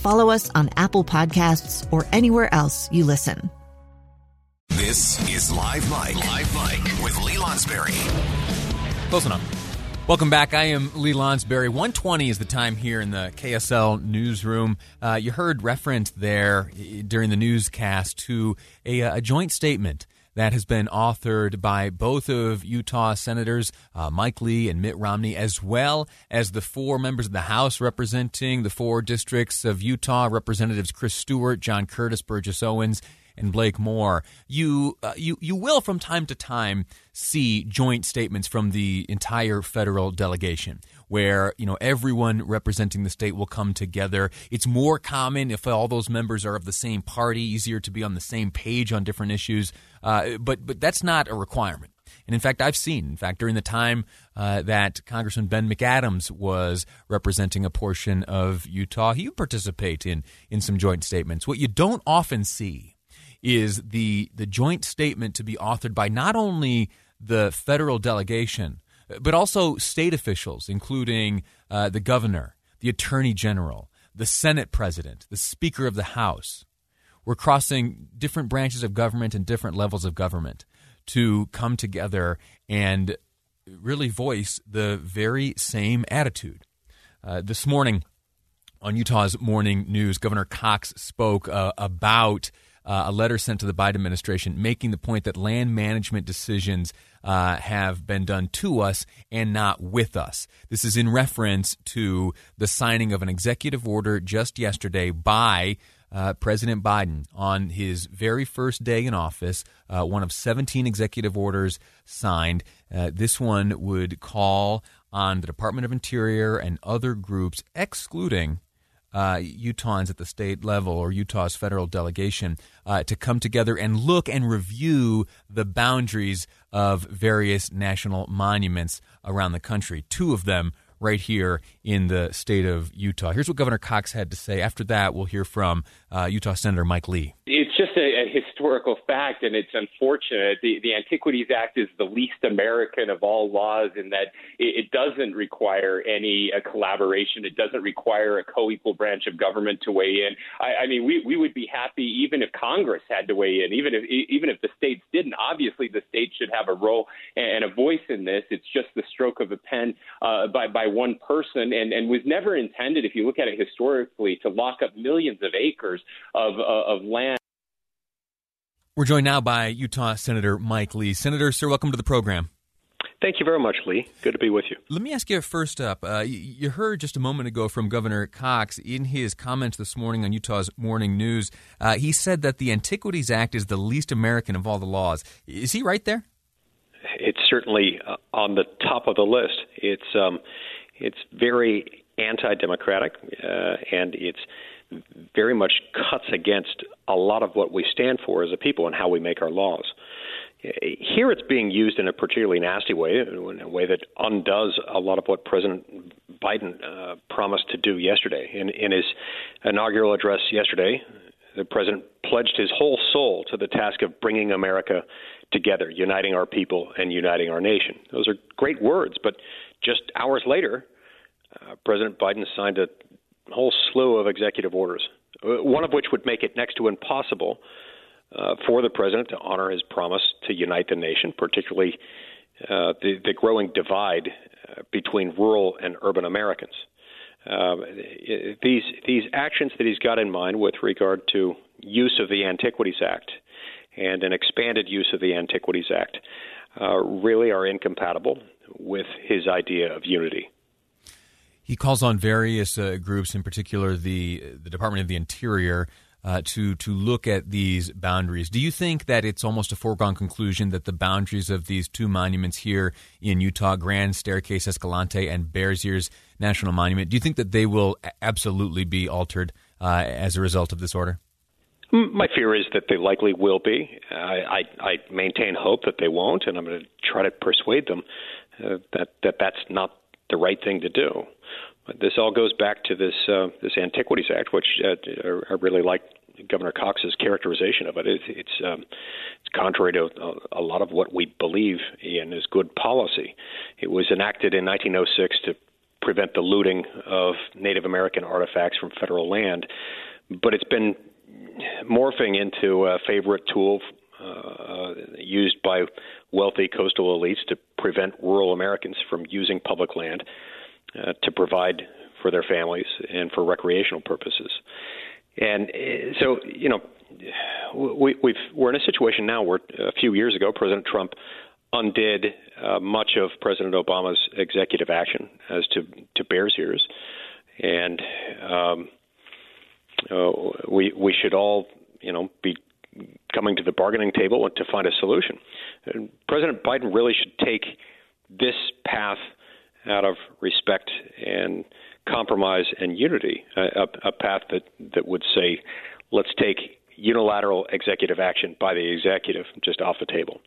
follow us on Apple Podcasts, or anywhere else you listen. This is Live Mic. Live Mic with Lee Lonsberry. Close enough. Welcome back. I am Lee Lonsberry. 120 is the time here in the KSL newsroom. Uh, you heard reference there during the newscast to a, a joint statement that has been authored by both of Utah Senators uh, Mike Lee and Mitt Romney, as well as the four members of the House representing the four districts of Utah, Representatives Chris Stewart, John Curtis, Burgess Owens, and Blake Moore. You uh, you you will from time to time see joint statements from the entire federal delegation where you know everyone representing the state will come together. It's more common if all those members are of the same party, easier to be on the same page on different issues. Uh, but but that's not a requirement. And in fact, I've seen, in fact, during the time uh, that Congressman Ben McAdams was representing a portion of Utah, he would participate in in some joint statements. What you don't often see is the the joint statement to be authored by not only the federal delegation but also state officials, including uh, the governor, the attorney general, the Senate president, the Speaker of the House. We're crossing different branches of government and different levels of government to come together and really voice the very same attitude. Uh, this morning on Utah's morning news, Governor Cox spoke uh, about uh, a letter sent to the Biden administration making the point that land management decisions uh, have been done to us and not with us. This is in reference to the signing of an executive order just yesterday by uh, President Biden on his very first day in office, uh, one of 17 executive orders signed. Uh, this one would call on the Department of Interior and other groups, excluding uh, Utahns at the state level or Utah's federal delegation uh, to come together and look and review the boundaries of various national monuments around the country. Two of them right here in the state of Utah. Here's what Governor Cox had to say. After that, we'll hear from uh, Utah Senator Mike Lee. It's just a, a historical fact, and it's unfortunate. The, the Antiquities Act is the least American of all laws in that it, it doesn't require any uh, collaboration. It doesn't require a co-equal branch of government to weigh in. I, I mean, we, we would be happy even if Congress had to weigh in, even if even if the states didn't. Obviously, the states should have a role and, a voice in this. It's just the stroke of a pen uh, by by one person, and and was never intended, if you look at it historically, to lock up millions of acres of uh, of land. We're joined now by Utah Senator Mike Lee. Senator, sir, welcome to the program. Thank you very much, Lee. Good to be with you. Let me ask you first up. Uh, you heard just a moment ago from Governor Cox in his comments this morning on Utah's Morning News. Uh, he said that the Antiquities Act is the least American of all the laws. Is he right there? It's certainly uh, on the top of the list. It's um, it's very anti-democratic, uh, and it's very much cuts against a lot of what we stand for as a people and how we make our laws. Here it's being used in a particularly nasty way, in a way that undoes a lot of what President Biden uh, promised to do yesterday. In, in his inaugural address yesterday, the president pledged his whole soul to the task of bringing America together, uniting our people and uniting our nation. Those are great words, but just hours later, uh, President Biden signed a whole slew of executive orders, uh, one of which would make it next to impossible uh, for the president to honor his promise to unite the nation, particularly uh, the, the, growing divide uh, between rural and urban Americans. Um, these these actions that he's got in mind with regard to use of the Antiquities Act and an expanded use of the Antiquities Act uh, really are incompatible with his idea of unity. He calls on various uh, groups, in particular the the Department of the Interior, uh, to to look at these boundaries. Do you think that it's almost a foregone conclusion that the boundaries of these two monuments here in Utah, Grand Staircase Escalante and Bears Ears National Monument, do you think that they will absolutely be altered uh, as a result of this order? My fear is that they likely will be. I, I, I maintain hope that they won't, and I'm going to try to persuade them uh, that that that's not the right thing to do. This all goes back to this uh, this Antiquities Act, which uh, I really like Governor Cox's characterization of it. it it's um, it's contrary to a, a lot of what we believe in as good policy. It was enacted in 1906 to prevent the looting of Native American artifacts from federal land, but it's been morphing into a favorite tool uh, used by wealthy coastal elites to prevent rural Americans from using public land uh, to provide for their families and for recreational purposes. And uh, so, you know, we, we've, we're in a situation now where a few years ago, President Trump undid uh, much of President Obama's executive action as to, to Bears Ears. And um, uh, we, we should all, you know, be coming to the bargaining table to find a solution. And President Biden really should take this path out of respect and compromise and unity, a, a path that, that would say, let's take unilateral executive action by the executive just off the table.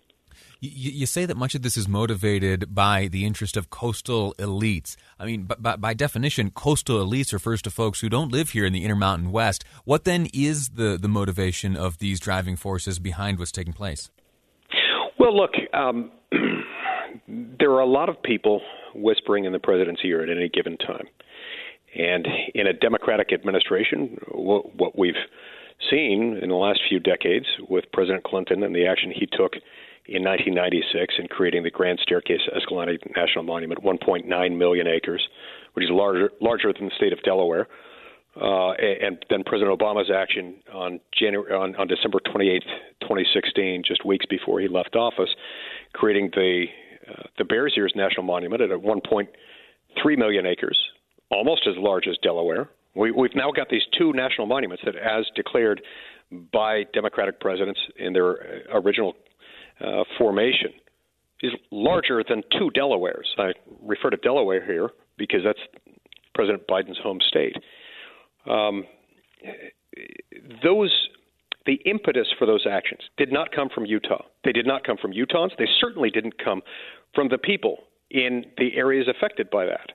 You, you, say that much of this is motivated by the interest of coastal elites. I mean, by, by, definition, coastal elites refers to folks who don't live here in the Intermountain West. What then is the, the motivation of these driving forces behind what's taking place? Well, look, um, there are a lot of people whispering in the president's ear at any given time. And in a Democratic administration, what, we've seen in the last few decades with President Clinton and the action he took in 1996 in creating the Grand Staircase Escalante National Monument, 1.9 million acres, which is larger larger than the state of Delaware. Uh, and then President Obama's action on January on, on December 28, 2016, just weeks before he left office, creating the uh, the Bears Ears National Monument at 1.3 million acres, almost as large as Delaware. We, we've now got these two national monuments that, as declared by Democratic presidents in their original uh, formation, is larger than two Delawares. I refer to Delaware here because that's President Biden's home state. Um, those the impetus for those actions did not come from Utah. They did not come from Utahns. They certainly didn't come from the people in the areas affected by that.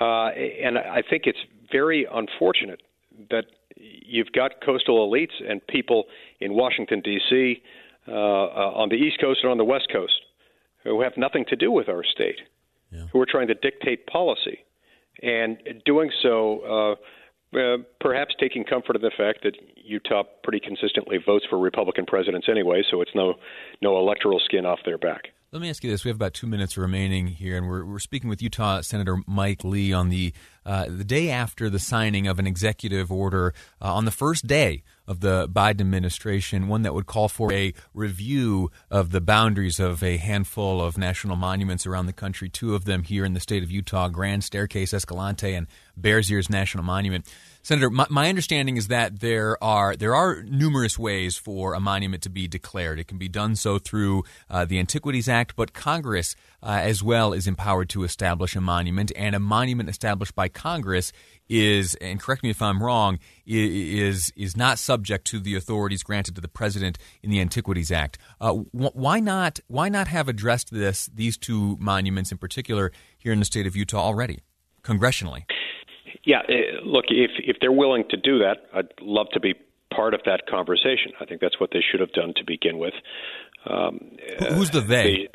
Uh, and I think it's very unfortunate that you've got coastal elites and people in Washington, D.C., uh, uh, on the East Coast and on the West Coast who have nothing to do with our state, yeah. who are trying to dictate policy. And doing so, uh, perhaps taking comfort in the fact that Utah pretty consistently votes for Republican presidents anyway, so it's no no electoral skin off their back. Let me ask you this: We have about two minutes remaining here, and we're, we're speaking with Utah Senator Mike Lee on the uh, the day after the signing of an executive order uh, on the first day of the Biden administration, one that would call for a review of the boundaries of a handful of national monuments around the country. Two of them here in the state of Utah: Grand Staircase Escalante and Bears Ears National Monument. Senator, my, my, understanding is that there are there are numerous ways for a monument to be declared. It can be done so through uh, the Antiquities Act, but Congress uh, as well is empowered to establish a monument, and a monument established by Congress is, and correct me if I'm wrong, is is not subject to the authorities granted to the president in the Antiquities Act. Uh, why not? Why not have addressed this these two monuments in particular here in the state of Utah already, congressionally? Yeah, uh, look, if if they're willing to do that, I'd love to be part of that conversation. I think that's what they should have done to begin with. Um, Who's the they?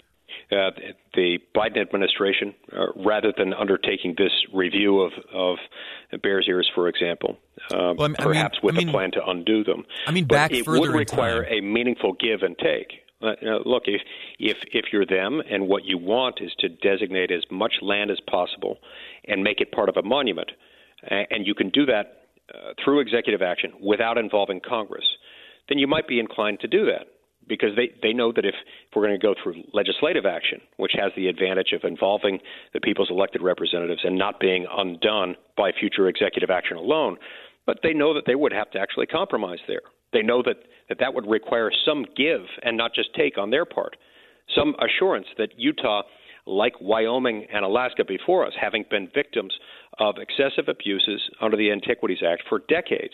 The, uh, the Biden administration, uh, rather than undertaking this review of of Bears Ears, for example, uh, well, I mean, perhaps with I mean, a plan to undo them. I mean, back it further would require a meaningful give and take. Uh, look, if if if you're them and what you want is to designate as much land as possible and make it part of a monument, and you can do that uh, through executive action without involving Congress, then you might be inclined to do that. because they, they know that if, if we're going to go through legislative action, which has the advantage of involving the people's elected representatives and not being undone by future executive action alone, but they know that they would have to actually compromise there. They know that that, that would require some give and not just take on their part, some assurance that Utah, like Wyoming and Alaska before us, having been victims of excessive abuses under the Antiquities Act for decades,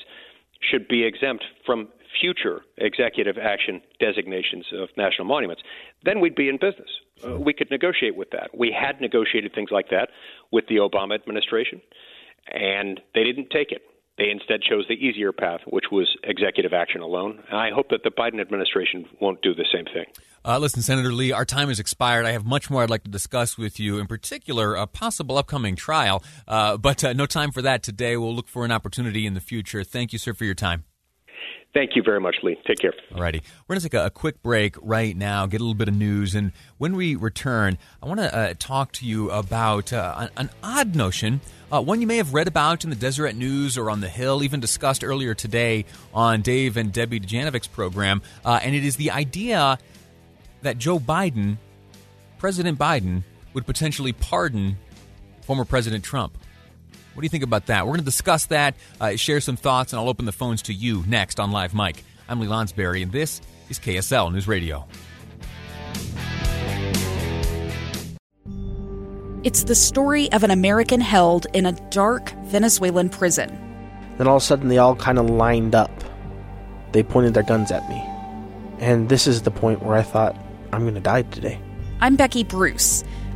should be exempt from future executive action designations of national monuments, then we'd be in business. Uh, we could negotiate with that. We had negotiated things like that with the Obama administration, and they didn't take it. They instead chose the easier path, which was executive action alone. And I hope that the Biden administration won't do the same thing. Uh, listen, Senator Lee, our time has expired. I have much more I'd like to discuss with you, in particular, a possible upcoming trial. Uh, but uh, no time for that today. We'll look for an opportunity in the future. Thank you, sir, for your time. Thank you very much, Lee. Take care. All righty. We're going to take a, a, quick break right now, get a little bit of news. And when we return, I want to uh, talk to you about uh, an, an, odd notion, uh, one you may have read about in the Deseret News or on the Hill, even discussed earlier today on Dave and Debbie Dujanovic's program. Uh, and it is the idea that Joe Biden, President Biden, would potentially pardon former President Trump. What do you think about that? We're going to discuss that, uh, share some thoughts, and I'll open the phones to you next on Live Mic. I'm Lee Lonsberry, and this is KSL News Radio. It's the story of an American held in a dark Venezuelan prison. Then all of a sudden, they all kind of lined up. They pointed their guns at me. And this is the point where I thought, I'm going to die today. I'm Becky Bruce.